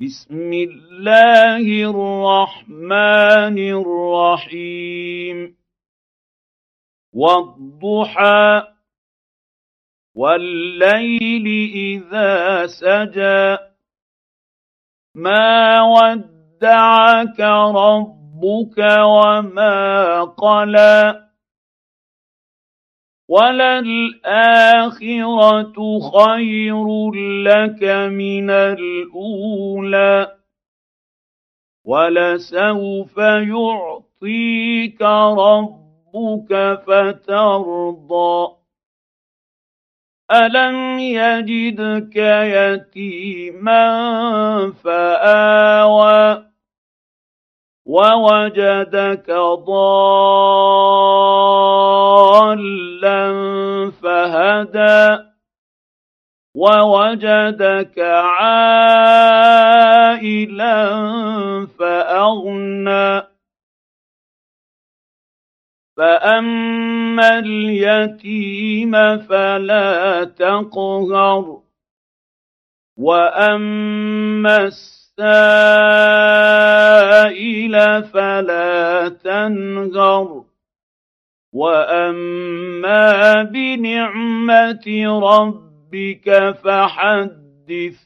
بسم الله الرحمن الرحيم. والضحى والليل إذا سجى. ما ودعك ربك وما قلى. وللآخرة خير لك من الأولى ولسوف يعطيك ربك فترضى. ألم يجدك يتيما فآوى ووجدك ضالا فهدى ووجدك عائلا فأغنى. فأما اليتيم فلا تقهر وأما السائل فلا تنهر. واما بنعمه ربك فحدث